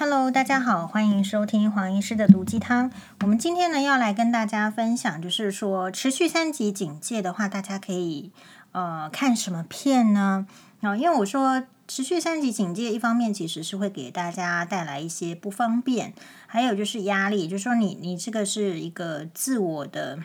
Hello，大家好，欢迎收听黄医师的毒鸡汤。我们今天呢要来跟大家分享，就是说持续三级警戒的话，大家可以呃看什么片呢？啊，因为我说持续三级警戒，一方面其实是会给大家带来一些不方便，还有就是压力，就是说你你这个是一个自我的。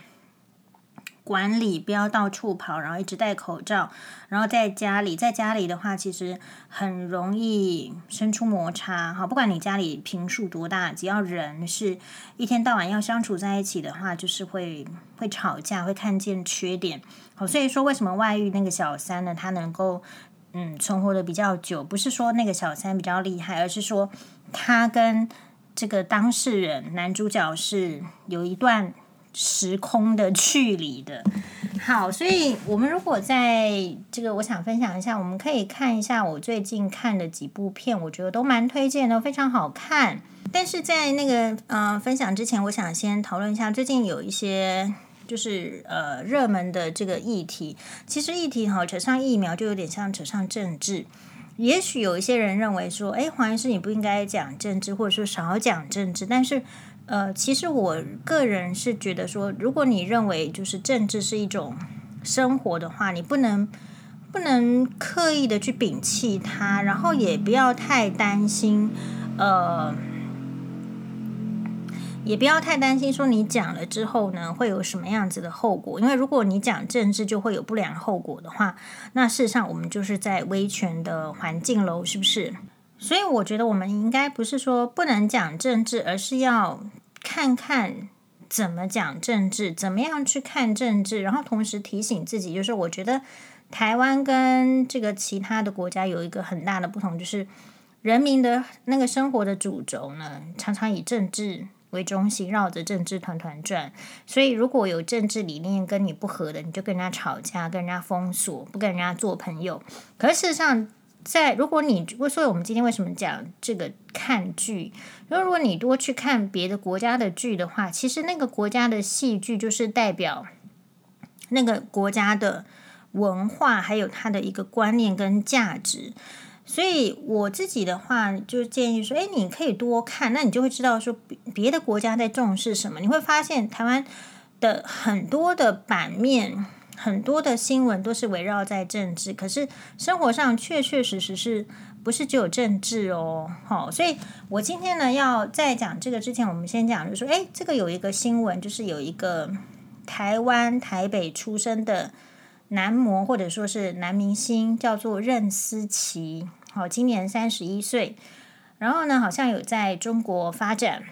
管理不要到处跑，然后一直戴口罩，然后在家里，在家里的话，其实很容易生出摩擦。好，不管你家里平数多大，只要人是一天到晚要相处在一起的话，就是会会吵架，会看见缺点。好，所以说为什么外遇那个小三呢，他能够嗯存活的比较久，不是说那个小三比较厉害，而是说他跟这个当事人男主角是有一段。时空的距离的，好，所以我们如果在这个，我想分享一下，我们可以看一下我最近看的几部片，我觉得都蛮推荐的，非常好看。但是在那个呃分享之前，我想先讨论一下最近有一些就是呃热门的这个议题。其实议题哈扯上疫苗，就有点像扯上政治。也许有一些人认为说，哎，黄医师你不应该讲政治，或者说少讲政治，但是。呃，其实我个人是觉得说，如果你认为就是政治是一种生活的话，你不能不能刻意的去摒弃它，然后也不要太担心，呃，也不要太担心说你讲了之后呢会有什么样子的后果，因为如果你讲政治就会有不良后果的话，那事实上我们就是在威权的环境喽，是不是？所以我觉得我们应该不是说不能讲政治，而是要看看怎么讲政治，怎么样去看政治，然后同时提醒自己，就是我觉得台湾跟这个其他的国家有一个很大的不同，就是人民的那个生活的主轴呢，常常以政治为中心，绕着政治团团转。所以如果有政治理念跟你不合的，你就跟人家吵架，跟人家封锁，不跟人家做朋友。可是事实上，在如果你，所以我们今天为什么讲这个看剧？因为如果你多去看别的国家的剧的话，其实那个国家的戏剧就是代表那个国家的文化，还有它的一个观念跟价值。所以我自己的话，就是建议说，哎，你可以多看，那你就会知道说别的国家在重视什么。你会发现台湾的很多的版面。很多的新闻都是围绕在政治，可是生活上确确实实是不是只有政治哦？好，所以我今天呢要在讲这个之前，我们先讲，就说，诶，这个有一个新闻，就是有一个台湾台北出生的男模或者说是男明星，叫做任思齐，好，今年三十一岁，然后呢，好像有在中国发展。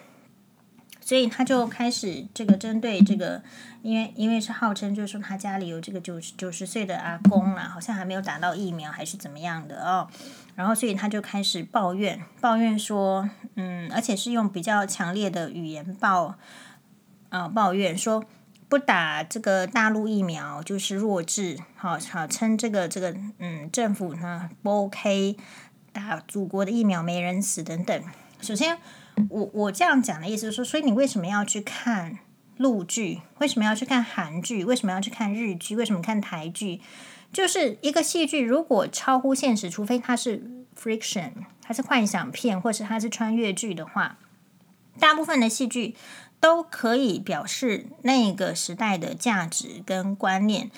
所以他就开始这个针对这个，因为因为是号称就是说他家里有这个九十九十岁的阿公啦，好像还没有打到疫苗还是怎么样的哦，然后所以他就开始抱怨抱怨说，嗯，而且是用比较强烈的语言抱，呃，抱怨说不打这个大陆疫苗就是弱智，好好称这个这个嗯政府呢不 OK，打祖国的疫苗没人死等等，首先。我我这样讲的意思是说，所以你为什么要去看陆剧？为什么要去看韩剧？为什么要去看日剧？为什么看台剧？就是一个戏剧，如果超乎现实，除非它是 friction，它是幻想片，或是它是穿越剧的话，大部分的戏剧都可以表示那个时代的价值跟观念，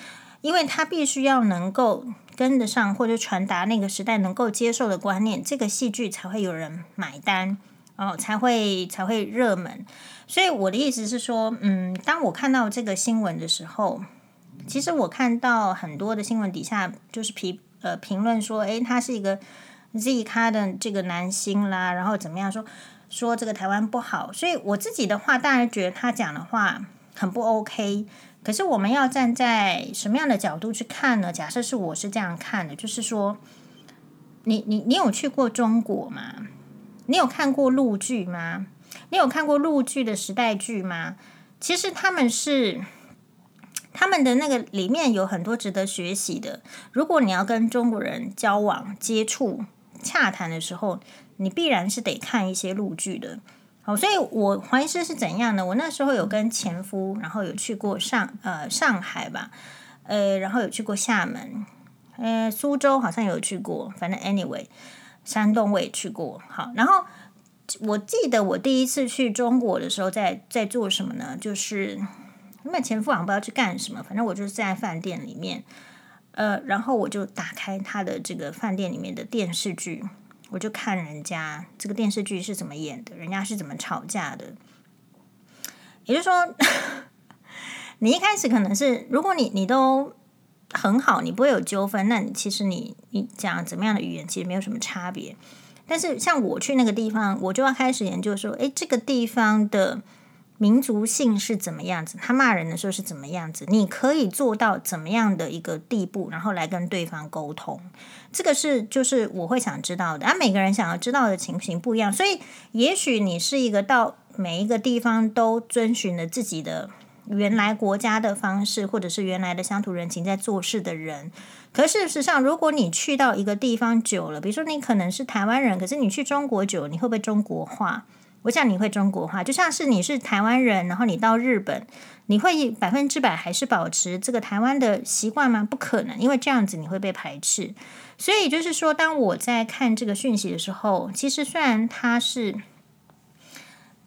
因为它必须要能够跟得上，或者传达那个时代能够接受的观念，这个戏剧才会有人买单。哦，才会才会热门，所以我的意思是说，嗯，当我看到这个新闻的时候，其实我看到很多的新闻底下就是评呃评论说，诶，他是一个 Z 咖的这个男星啦，然后怎么样说说这个台湾不好，所以我自己的话当然觉得他讲的话很不 OK，可是我们要站在什么样的角度去看呢？假设是我是这样看的，就是说，你你你有去过中国吗？你有看过陆剧吗？你有看过陆剧的时代剧吗？其实他们是他们的那个里面有很多值得学习的。如果你要跟中国人交往、接触、洽谈的时候，你必然是得看一些陆剧的。好，所以我黄医师是怎样的？我那时候有跟前夫，然后有去过上呃上海吧，呃，然后有去过厦门，呃，苏州好像有去过，反正 anyway。山东我也去过，好，然后我记得我第一次去中国的时候在，在在做什么呢？就是因为前夫好像不知道去干什么，反正我就是在饭店里面，呃，然后我就打开他的这个饭店里面的电视剧，我就看人家这个电视剧是怎么演的，人家是怎么吵架的。也就是说，你一开始可能是，如果你你都很好，你不会有纠纷，那你其实你你讲怎么样的语言，其实没有什么差别。但是像我去那个地方，我就要开始研究说，诶，这个地方的民族性是怎么样子？他骂人的时候是怎么样子？你可以做到怎么样的一个地步，然后来跟对方沟通？这个是就是我会想知道的。啊，每个人想要知道的情形不一样，所以也许你是一个到每一个地方都遵循了自己的原来国家的方式，或者是原来的乡土人情在做事的人。可事实上，如果你去到一个地方久了，比如说你可能是台湾人，可是你去中国久，你会不会中国化？我想你会中国化，就像是你是台湾人，然后你到日本，你会百分之百还是保持这个台湾的习惯吗？不可能，因为这样子你会被排斥。所以就是说，当我在看这个讯息的时候，其实虽然它是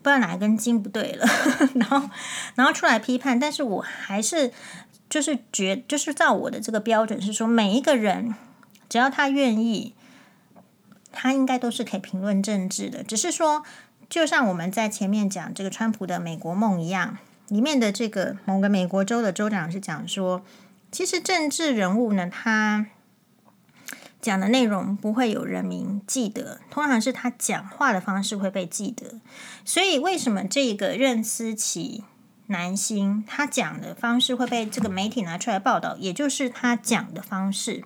不知道哪一根筋不对了，然后然后出来批判，但是我还是。就是觉，就是照我的这个标准是说，每一个人只要他愿意，他应该都是可以评论政治的。只是说，就像我们在前面讲这个川普的美国梦一样，里面的这个某个美国州的州长是讲说，其实政治人物呢，他讲的内容不会有人民记得，通常是他讲话的方式会被记得。所以，为什么这个任思齐？男星他讲的方式会被这个媒体拿出来报道，也就是他讲的方式，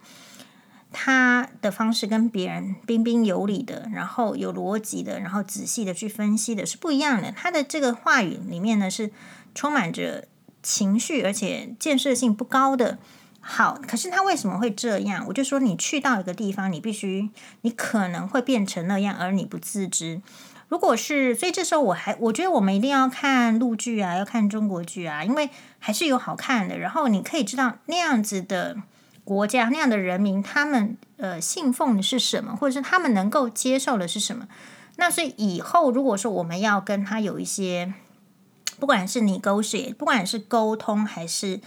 他的方式跟别人彬彬有礼的，然后有逻辑的，然后仔细的去分析的是不一样的。他的这个话语里面呢是充满着情绪，而且建设性不高的。好，可是他为什么会这样？我就说你去到一个地方，你必须，你可能会变成那样，而你不自知。如果是，所以这时候我还我觉得我们一定要看陆剧啊，要看中国剧啊，因为还是有好看的。然后你可以知道那样子的国家、那样的人民，他们呃信奉的是什么，或者是他们能够接受的是什么。那所以以后如果说我们要跟他有一些，不管是你勾结，不管是沟通还是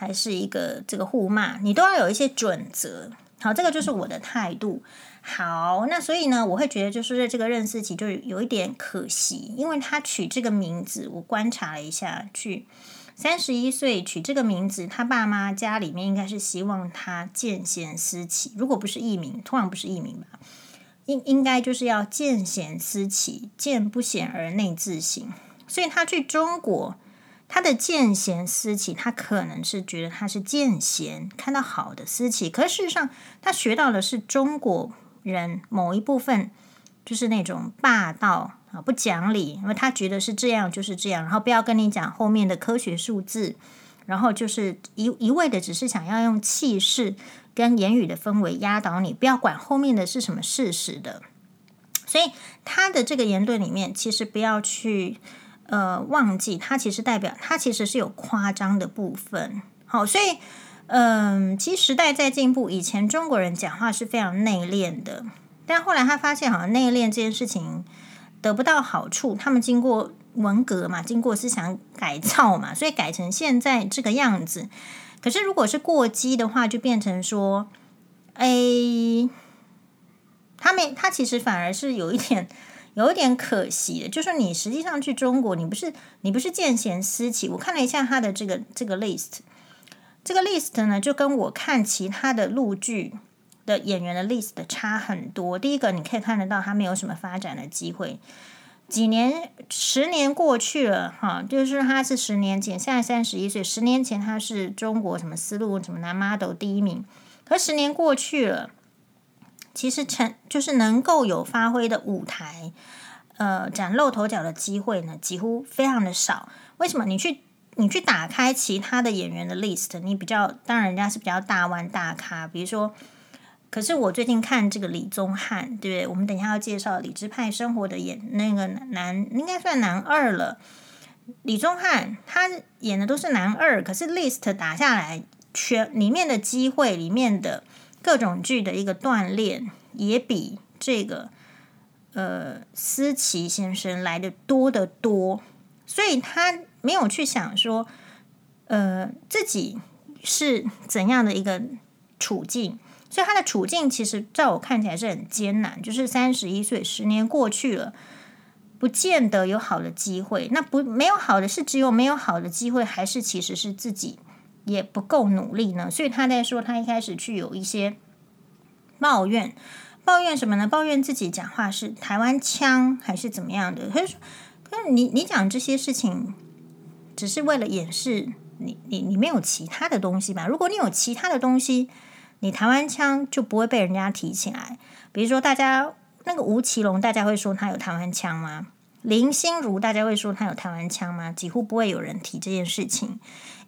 还是一个这个互骂，你都要有一些准则。好，这个就是我的态度。好，那所以呢，我会觉得就是这个任思齐就有一点可惜，因为他取这个名字，我观察了一下，去三十一岁取这个名字，他爸妈家里面应该是希望他见贤思齐，如果不是艺名，通常不是艺名吧，应应该就是要见贤思齐，见不贤而内自省，所以他去中国。他的见贤思齐，他可能是觉得他是见贤，看到好的思齐，可事实上他学到的是中国人某一部分，就是那种霸道啊，不讲理，因为他觉得是这样就是这样，然后不要跟你讲后面的科学数字，然后就是一一味的只是想要用气势跟言语的氛围压倒你，不要管后面的是什么事实的，所以他的这个言论里面，其实不要去。呃，忘记它其实代表它其实是有夸张的部分。好，所以嗯、其实时代在进步。以前中国人讲话是非常内敛的，但后来他发现好像内敛这件事情得不到好处。他们经过文革嘛，经过思想改造嘛，所以改成现在这个样子。可是如果是过激的话，就变成说，哎，他们他其实反而是有一点。有一点可惜的，就是你实际上去中国，你不是你不是见贤思齐。我看了一下他的这个这个 list，这个 list 呢，就跟我看其他的陆剧的演员的 list 差很多。第一个，你可以看得到他没有什么发展的机会。几年十年过去了，哈，就是他是十年前，现在三十一岁，十年前他是中国什么丝路什么男 model 第一名，可十年过去了。其实成就是能够有发挥的舞台，呃，崭露头角的机会呢，几乎非常的少。为什么？你去你去打开其他的演员的 list，你比较当然人家是比较大腕大咖，比如说，可是我最近看这个李宗翰，对不对？我们等一下要介绍理智派生活的演那个男，应该算男二了。李宗翰他演的都是男二，可是 list 打下来，全里面的机会里面的。各种剧的一个锻炼，也比这个呃思琪先生来的多得多，所以他没有去想说，呃，自己是怎样的一个处境，所以他的处境其实在我看起来是很艰难，就是三十一岁，十年过去了。不见得有好的机会，那不没有好的是只有没有好的机会，还是其实是自己也不够努力呢？所以他在说，他一开始去有一些抱怨，抱怨什么呢？抱怨自己讲话是台湾腔还是怎么样的？他就说：“可是你你讲这些事情，只是为了掩饰你你你没有其他的东西吧？如果你有其他的东西，你台湾腔就不会被人家提起来。比如说大家。”那个吴奇隆，大家会说他有台湾腔吗？林心如，大家会说他有台湾腔吗？几乎不会有人提这件事情，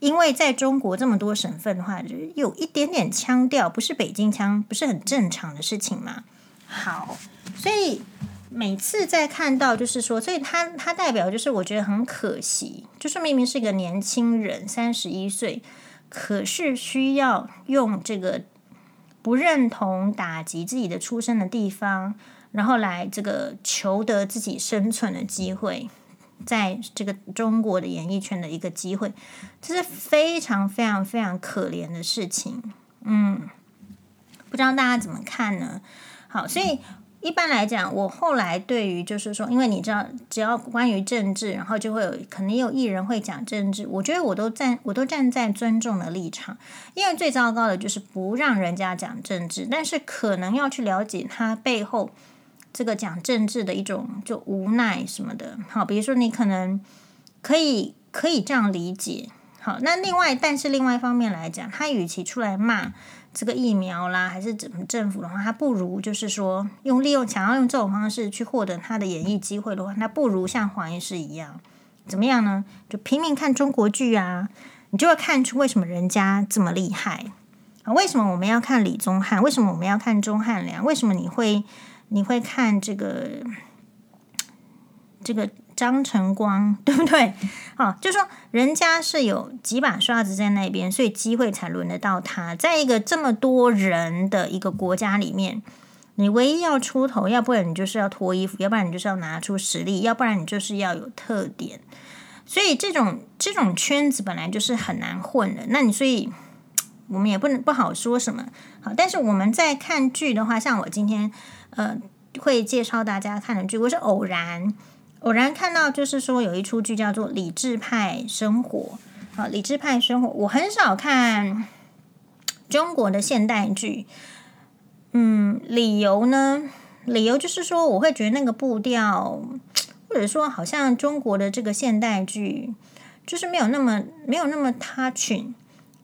因为在中国这么多省份的话，就是有一点点腔调，不是北京腔，不是很正常的事情嘛。好，所以每次在看到，就是说，所以他他代表就是我觉得很可惜，就是明明是一个年轻人，三十一岁，可是需要用这个不认同打击自己的出生的地方。然后来这个求得自己生存的机会，在这个中国的演艺圈的一个机会，这是非常非常非常可怜的事情。嗯，不知道大家怎么看呢？好，所以一般来讲，我后来对于就是说，因为你知道，只要关于政治，然后就会有可能有艺人会讲政治，我觉得我都站，我都站在尊重的立场，因为最糟糕的就是不让人家讲政治，但是可能要去了解他背后。这个讲政治的一种就无奈什么的，好，比如说你可能可以可以这样理解，好，那另外但是另外一方面来讲，他与其出来骂这个疫苗啦，还是怎么政府的话，他不如就是说用利用想要用这种方式去获得他的演艺机会的话，那不如像黄医师一样，怎么样呢？就拼命看中国剧啊，你就会看出为什么人家这么厉害啊？为什么我们要看李宗翰？为什么我们要看钟汉良？为什么你会？你会看这个这个张晨光，对不对？好，就说人家是有几把刷子在那边，所以机会才轮得到他。在一个这么多人的一个国家里面，你唯一要出头，要不然你就是要脱衣服，要不然你就是要拿出实力，要不然你就是要有特点。所以这种这种圈子本来就是很难混的。那你所以我们也不能不好说什么。好，但是我们在看剧的话，像我今天。呃，会介绍大家看的剧，我是偶然偶然看到，就是说有一出剧叫做《理智派生活》啊，《理智派生活》我很少看中国的现代剧，嗯，理由呢，理由就是说我会觉得那个步调，或者说好像中国的这个现代剧就是没有那么没有那么他群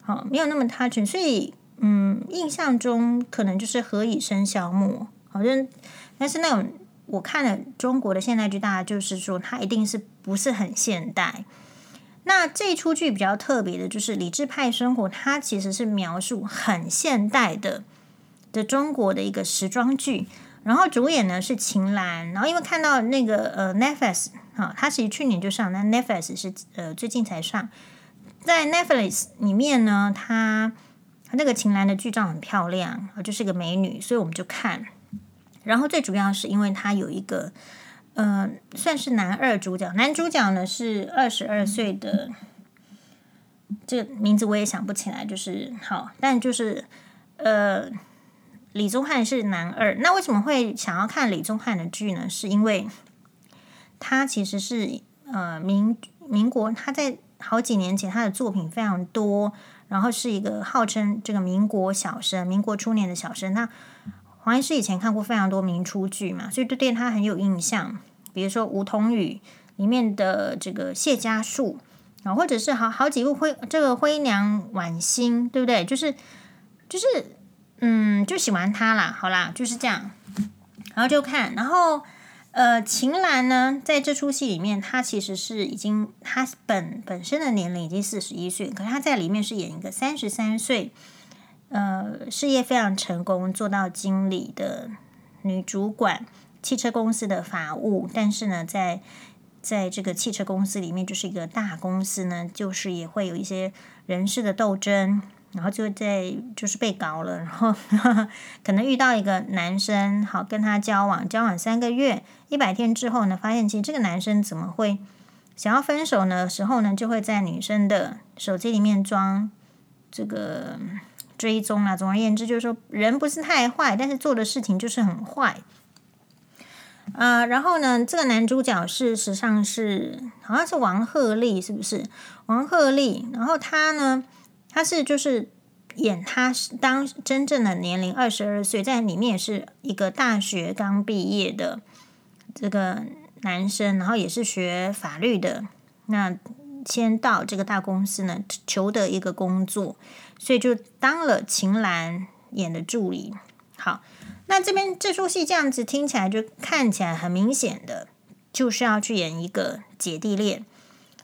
好，没有那么他剧所以嗯，印象中可能就是何以笙箫默。好像，但是那种我看了中国的现代剧，大家就是说它一定是不是很现代。那这出剧比较特别的，就是《理智派生活》，它其实是描述很现代的的中国的一个时装剧。然后主演呢是秦岚，然后因为看到那个呃 Netflix 哈，它其实去年就上，那 Netflix 是呃最近才上。在 Netflix 里面呢，它它那个秦岚的剧照很漂亮，就是个美女，所以我们就看。然后最主要是因为他有一个，呃，算是男二主角，男主角呢是二十二岁的，这个名字我也想不起来，就是好，但就是呃，李宗翰是男二。那为什么会想要看李宗翰的剧呢？是因为他其实是呃民民国，他在好几年前他的作品非常多，然后是一个号称这个民国小生，民国初年的小生，那。黄医师以前看过非常多名出剧嘛，所以对他很有印象。比如说《梧桐雨》里面的这个谢家树啊，或者是好好几部灰这个灰娘婉心，对不对？就是就是嗯，就喜欢他啦。好啦，就是这样。然后就看，然后呃，秦岚呢，在这出戏里面，她其实是已经她本本身的年龄已经四十一岁，可是她在里面是演一个三十三岁。呃，事业非常成功，做到经理的女主管，汽车公司的法务。但是呢，在在这个汽车公司里面，就是一个大公司呢，就是也会有一些人事的斗争然后就在就是被搞了，然后 可能遇到一个男生，好跟他交往，交往三个月，一百天之后呢，发现其实这个男生怎么会想要分手呢？时候呢，就会在女生的手机里面装这个追踪啊。总而言之，就是说人不是太坏，但是做的事情就是很坏。啊、然后呢，这个男主角事实上是好像是王鹤棣，是不是？王鹤棣，然后他呢？他是就是演他是当真正的年龄二十二岁，在里面也是一个大学刚毕业的这个男生，然后也是学法律的。那先到这个大公司呢，求得一个工作，所以就当了秦岚演的助理。好，那这边这出戏这样子听起来就看起来很明显的，就是要去演一个姐弟恋。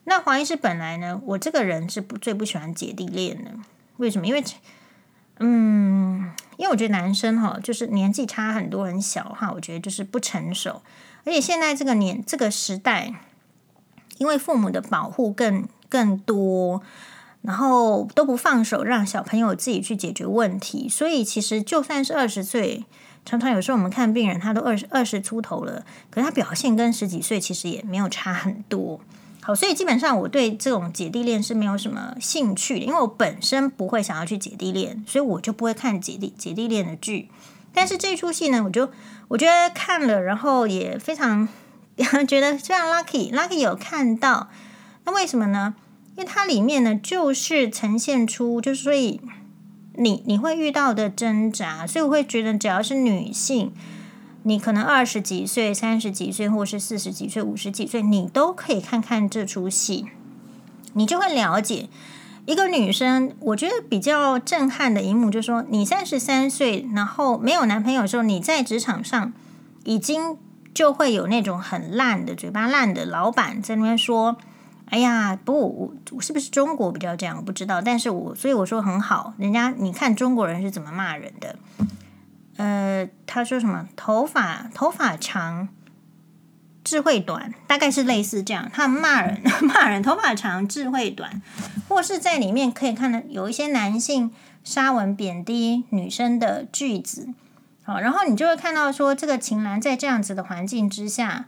那黄医师本来呢，我这个人是不最不喜欢姐弟恋的。为什么？因为，嗯，因为我觉得男生哈，就是年纪差很多很小哈，我觉得就是不成熟。而且现在这个年这个时代，因为父母的保护更更多，然后都不放手让小朋友自己去解决问题，所以其实就算是二十岁，常常有时候我们看病人，他都二十二十出头了，可是他表现跟十几岁其实也没有差很多。好，所以基本上我对这种姐弟恋是没有什么兴趣的，因为我本身不会想要去姐弟恋，所以我就不会看姐弟姐弟恋的剧。但是这出戏呢，我就我觉得看了，然后也非常 觉得非常 lucky，lucky 有看到。那为什么呢？因为它里面呢，就是呈现出，就是所以你你会遇到的挣扎，所以我会觉得只要是女性。你可能二十几岁、三十几岁，或是四十几岁、五十几岁，你都可以看看这出戏，你就会了解一个女生。我觉得比较震撼的一幕，就是说，你三十三岁，然后没有男朋友的时候，你在职场上已经就会有那种很烂的、嘴巴烂的老板在那边说：“哎呀，不，我是不是中国比较这样？我不知道。”但是我所以我说很好，人家你看中国人是怎么骂人的。呃，他说什么？头发头发长，智慧短，大概是类似这样。他骂人 骂人，头发长，智慧短，或是在里面可以看到有一些男性沙文贬低女生的句子。好，然后你就会看到说，这个秦岚在这样子的环境之下，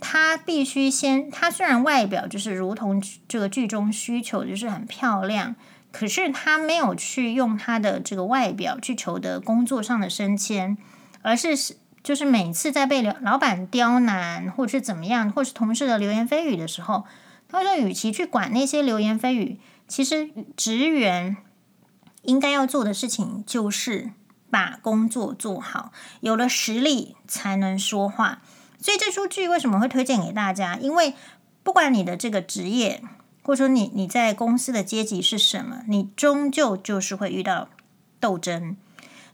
她必须先，她虽然外表就是如同这个剧中需求，就是很漂亮。可是他没有去用他的这个外表去求得工作上的升迁，而是是就是每次在被老老板刁难，或是怎么样，或是同事的流言蜚语的时候，他说，与其去管那些流言蜚语，其实职员应该要做的事情就是把工作做好，有了实力才能说话。所以这出剧为什么会推荐给大家？因为不管你的这个职业。或者说你你在公司的阶级是什么？你终究就是会遇到斗争，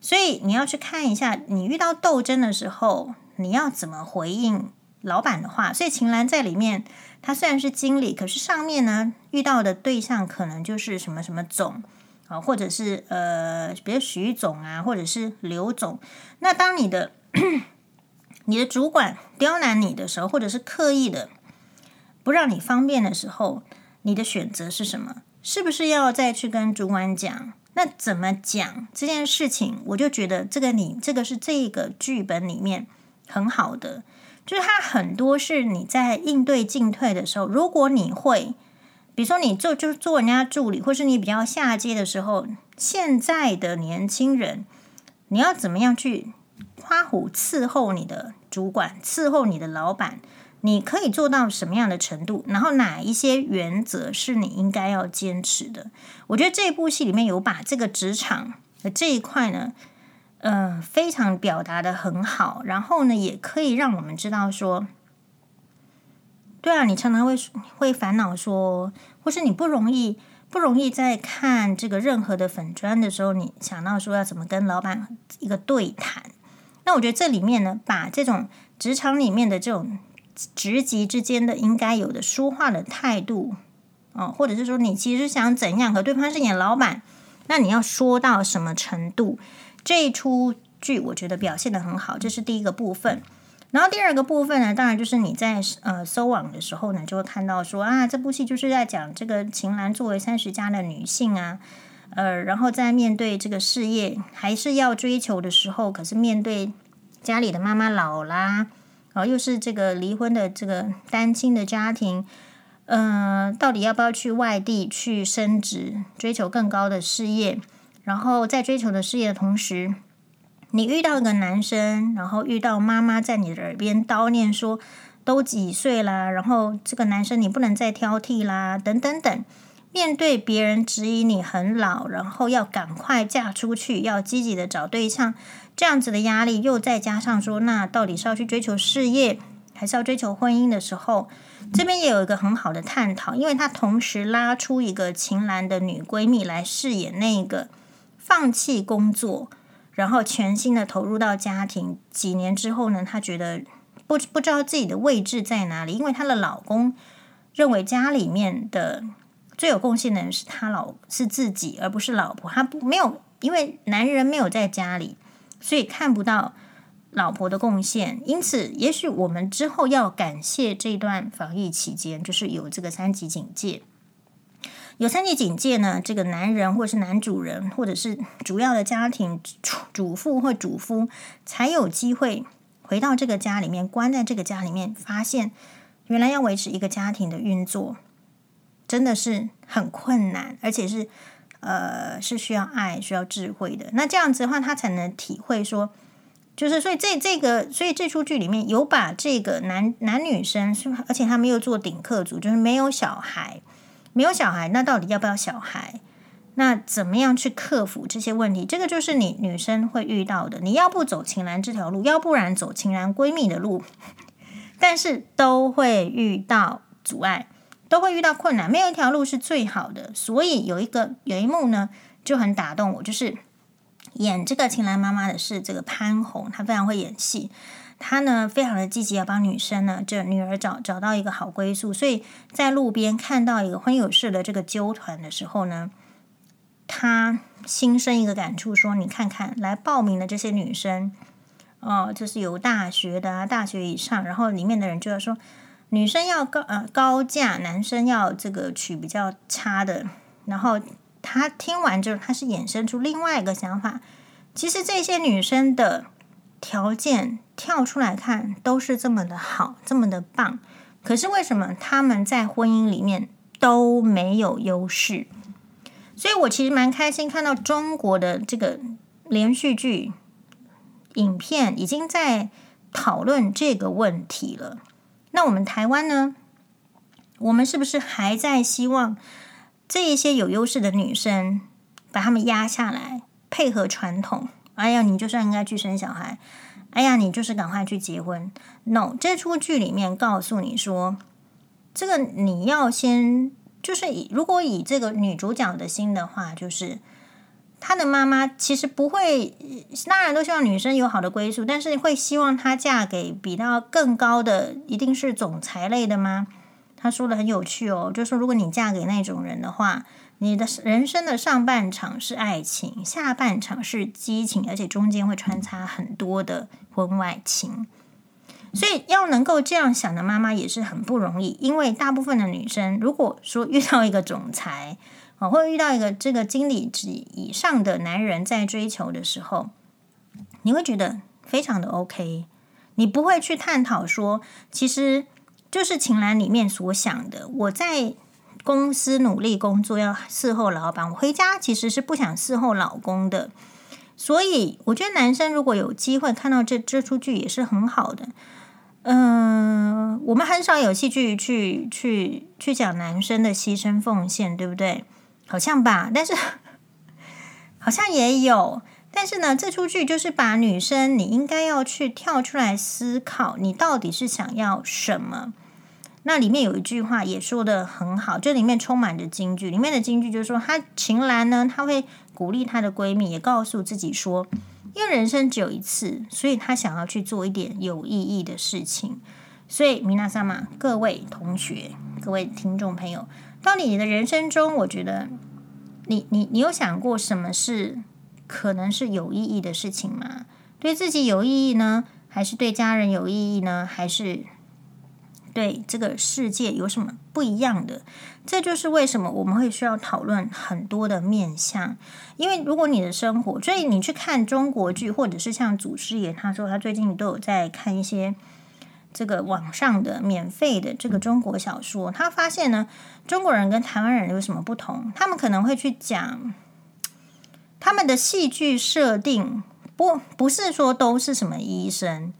所以你要去看一下，你遇到斗争的时候，你要怎么回应老板的话。所以秦岚在里面，他虽然是经理，可是上面呢遇到的对象可能就是什么什么总啊，或者是呃，比如徐总啊，或者是刘总。那当你的你的主管刁难你的时候，或者是刻意的不让你方便的时候。你的选择是什么？是不是要再去跟主管讲？那怎么讲这件事情？我就觉得这个你这个是这个剧本里面很好的，就是它很多是你在应对进退的时候，如果你会，比如说你做就是做人家助理，或是你比较下阶的时候，现在的年轻人，你要怎么样去夸虎伺候你的主管，伺候你的老板？你可以做到什么样的程度？然后哪一些原则是你应该要坚持的？我觉得这部戏里面有把这个职场的这一块呢，嗯、呃，非常表达得很好。然后呢，也可以让我们知道说，对啊，你常常会会烦恼说，或是你不容易不容易在看这个任何的粉砖的时候，你想到说要怎么跟老板一个对谈。那我觉得这里面呢，把这种职场里面的这种。职级之间的应该有的说话的态度，哦，或者是说你其实想怎样和对方是你的老板，那你要说到什么程度？这一出剧我觉得表现得很好，这是第一个部分。然后第二个部分呢，当然就是你在呃搜网的时候呢，就会看到说啊，这部戏就是在讲这个秦岚作为三十加的女性啊，呃，然后在面对这个事业还是要追求的时候，可是面对家里的妈妈老啦，啊，又是这个离婚的这个单亲的家庭，嗯、呃，到底要不要去外地去升职，追求更高的事业？然后在追求的事业的同时，你遇到一个男生，然后遇到妈妈在你的耳边叨念说，都几岁啦，然后这个男生你不能再挑剔啦，等等等。面对别人质疑你很老，然后要赶快嫁出去，要积极的找对象，这样子的压力，又再加上说，那到底是要去追求事业，还是要追求婚姻的时候，这边也有一个很好的探讨，因为他同时拉出一个秦岚的女闺蜜来饰演那个放弃工作，然后全心的投入到家庭，几年之后呢，她觉得不不知道自己的位置在哪里，因为她的老公认为家里面的。最有贡献的人是他老是自己，而不是老婆。他不没有，因为男人没有在家里，所以看不到老婆的贡献。因此，也许我们之后要感谢这段防疫期间，就是有这个三级警戒。有三级警戒呢，这个男人或是男主人，或者是主要的家庭主妇或主夫，才有机会回到这个家里面，关在这个家里面，发现原来要维持一个家庭的运作。真的是很困难，而且是呃是需要爱、需要智慧的。那这样子的话，他才能体会说，就是所以这这个，所以这出剧里面有把这个男男女生，而且他们又做顶客族，就是没有小孩，没有小孩，那到底要不要小孩？那怎么样去克服这些问题？这个就是你女生会遇到的。你要不走晴岚这条路，要不然走晴岚闺蜜的路，但是都会遇到阻碍。都会遇到困难，没有一条路是最好的。所以有一个有一幕呢，就很打动我，就是演这个晴岚妈妈的是这个潘虹，她非常会演戏，她呢非常的积极，要帮女生呢，这女儿找找到一个好归宿。所以在路边看到一个婚友社的这个纠团的时候呢，她心生一个感触，说：“你看看来报名的这些女生，哦，就是有大学的啊，大学以上，然后里面的人就要说。”女生要高呃高价，男生要这个娶比较差的。然后他听完之后，他是衍生出另外一个想法。其实这些女生的条件跳出来看都是这么的好，这么的棒。可是为什么他们在婚姻里面都没有优势？所以我其实蛮开心看到中国的这个连续剧影片已经在讨论这个问题了。那我们台湾呢？我们是不是还在希望这一些有优势的女生把她们压下来，配合传统？哎呀，你就是应该去生小孩。哎呀，你就是赶快去结婚。No，这出剧里面告诉你说，这个你要先就是以如果以这个女主角的心的话，就是。她的妈妈其实不会，当然都希望女生有好的归宿，但是会希望她嫁给比她更高的，一定是总裁类的吗？她说的很有趣哦，就是说如果你嫁给那种人的话，你的人生的上半场是爱情，下半场是激情，而且中间会穿插很多的婚外情。所以要能够这样想的妈妈也是很不容易，因为大部分的女生如果说遇到一个总裁。哦会遇到一个这个经理级以上的男人在追求的时候，你会觉得非常的 OK，你不会去探讨说，其实就是晴岚里面所想的，我在公司努力工作要伺候老板，我回家其实是不想伺候老公的。所以我觉得男生如果有机会看到这这出剧也是很好的。嗯、我们很少有戏剧去去去讲男生的牺牲奉献，对不对？好像吧，但是好像也有，但是呢，这出剧就是把女生，你应该要去跳出来思考，你到底是想要什么。那里面有一句话也说得很好，这里面充满着金句。里面的金句就是说，她秦岚呢，她会鼓励她的闺蜜，也告诉自己说，因为人生只有一次，所以她想要去做一点有意义的事情。所以，米娜萨玛，各位同学，各位听众朋友。到你的人生中，我觉得你你你有想过什么是可能是有意义的事情吗？对自己有意义呢，还是对家人有意义呢？还是对这个世界有什么不一样的？这就是为什么我们会需要讨论很多的面向。因为如果你的生活，所以你去看中国剧，或者是像祖师爷他说他最近都有在看一些这个网上的免费的这个中国小说，他发现呢，中国人跟台湾人有什么不同？他们可能会去讲他们的戏剧设定，不不是说都是什么医生，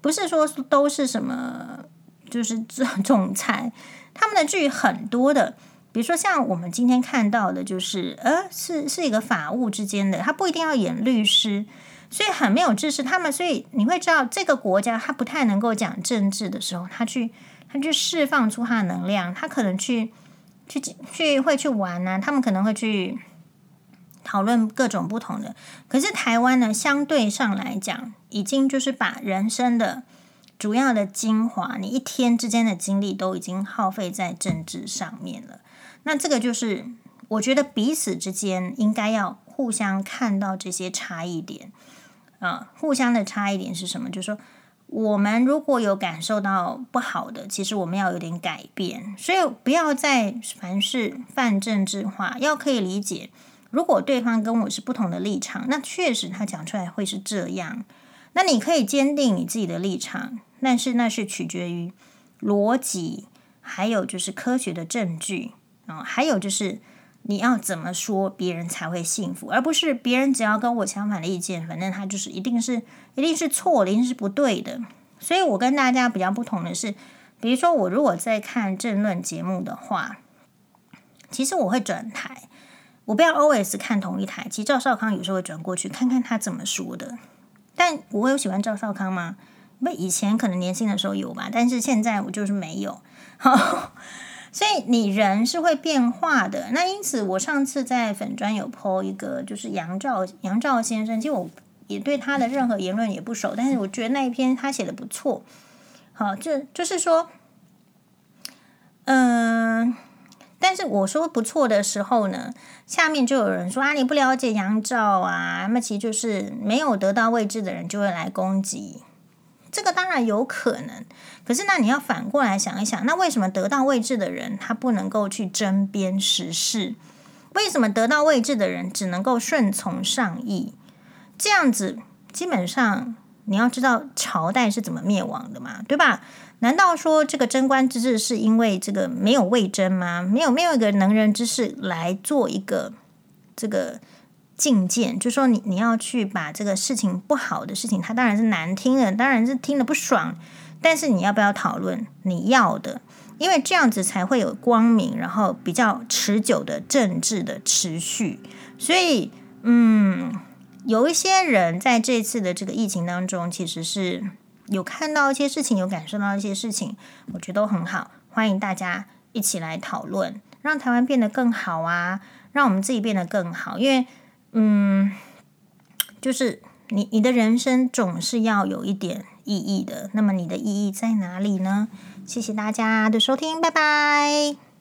不是说都是什么。就是这种菜，他们的剧很多的，比如说像我们今天看到的，就是呃，是是一个法务之间的，他不一定要演律师，所以很没有知识。他们所以你会知道，这个国家他不太能够讲政治的时候，他去他去释放出他的能量，他可能去去去会去玩呢、啊，他们可能会去讨论各种不同的。可是台湾呢，相对上来讲，已经就是把人生的。主要的精华，你一天之间的精力都已经耗费在政治上面了。那这个就是我觉得彼此之间应该要互相看到这些差异点啊，互相的差异点是什么？就是说，我们如果有感受到不好的，其实我们要有点改变。所以不要再凡事泛政治化，要可以理解，如果对方跟我是不同的立场，那确实他讲出来会是这样。那你可以坚定你自己的立场。但是那是取决于逻辑，还有就是科学的证据啊，还有就是你要怎么说别人才会幸福，而不是别人只要跟我相反的意见，反正他就是一定是一定是错的，一定是不对的。所以我跟大家比较不同的是，比如说我如果在看政论节目的话，其实我会转台，我不要 always 看同一台。其实赵少康有时候会转过去看看他怎么说的，但我有喜欢赵少康吗？不，以前可能年轻的时候有吧，但是现在我就是没有。所以你人是会变化的。那因此，我上次在粉专有 po 一个，就是杨照杨照先生，其实我也对他的任何言论也不熟，但是我觉得那一篇他写的不错。好，就就是说，嗯、但是我说不错的时候呢，下面就有人说啊，你不了解杨照啊，那其实就是没有得到位置的人就会来攻击。这个当然有可能，可是那你要反过来想一想，那为什么得到位置的人他不能够去针砭时事？为什么得到位置的人只能够顺从上意？这样子基本上你要知道朝代是怎么灭亡的嘛，对吧？难道说这个贞观之治是因为这个没有魏征吗？没有没有一个能人之士来做一个这个？进谏，就说你你要去把这个事情不好的事情，它当然是难听的，当然是听得不爽。但是你要不要讨论你要的？因为这样子才会有光明，然后比较持久的政治的持续。所以，嗯，有一些人在这次的这个疫情当中，其实是有看到一些事情，有感受到一些事情，我觉得都很好。欢迎大家一起来讨论，让台湾变得更好啊，让我们自己变得更好，因为。嗯，就是你你的人生总是要有一点意义的。那么你的意义在哪里呢？谢谢大家的收听，拜拜。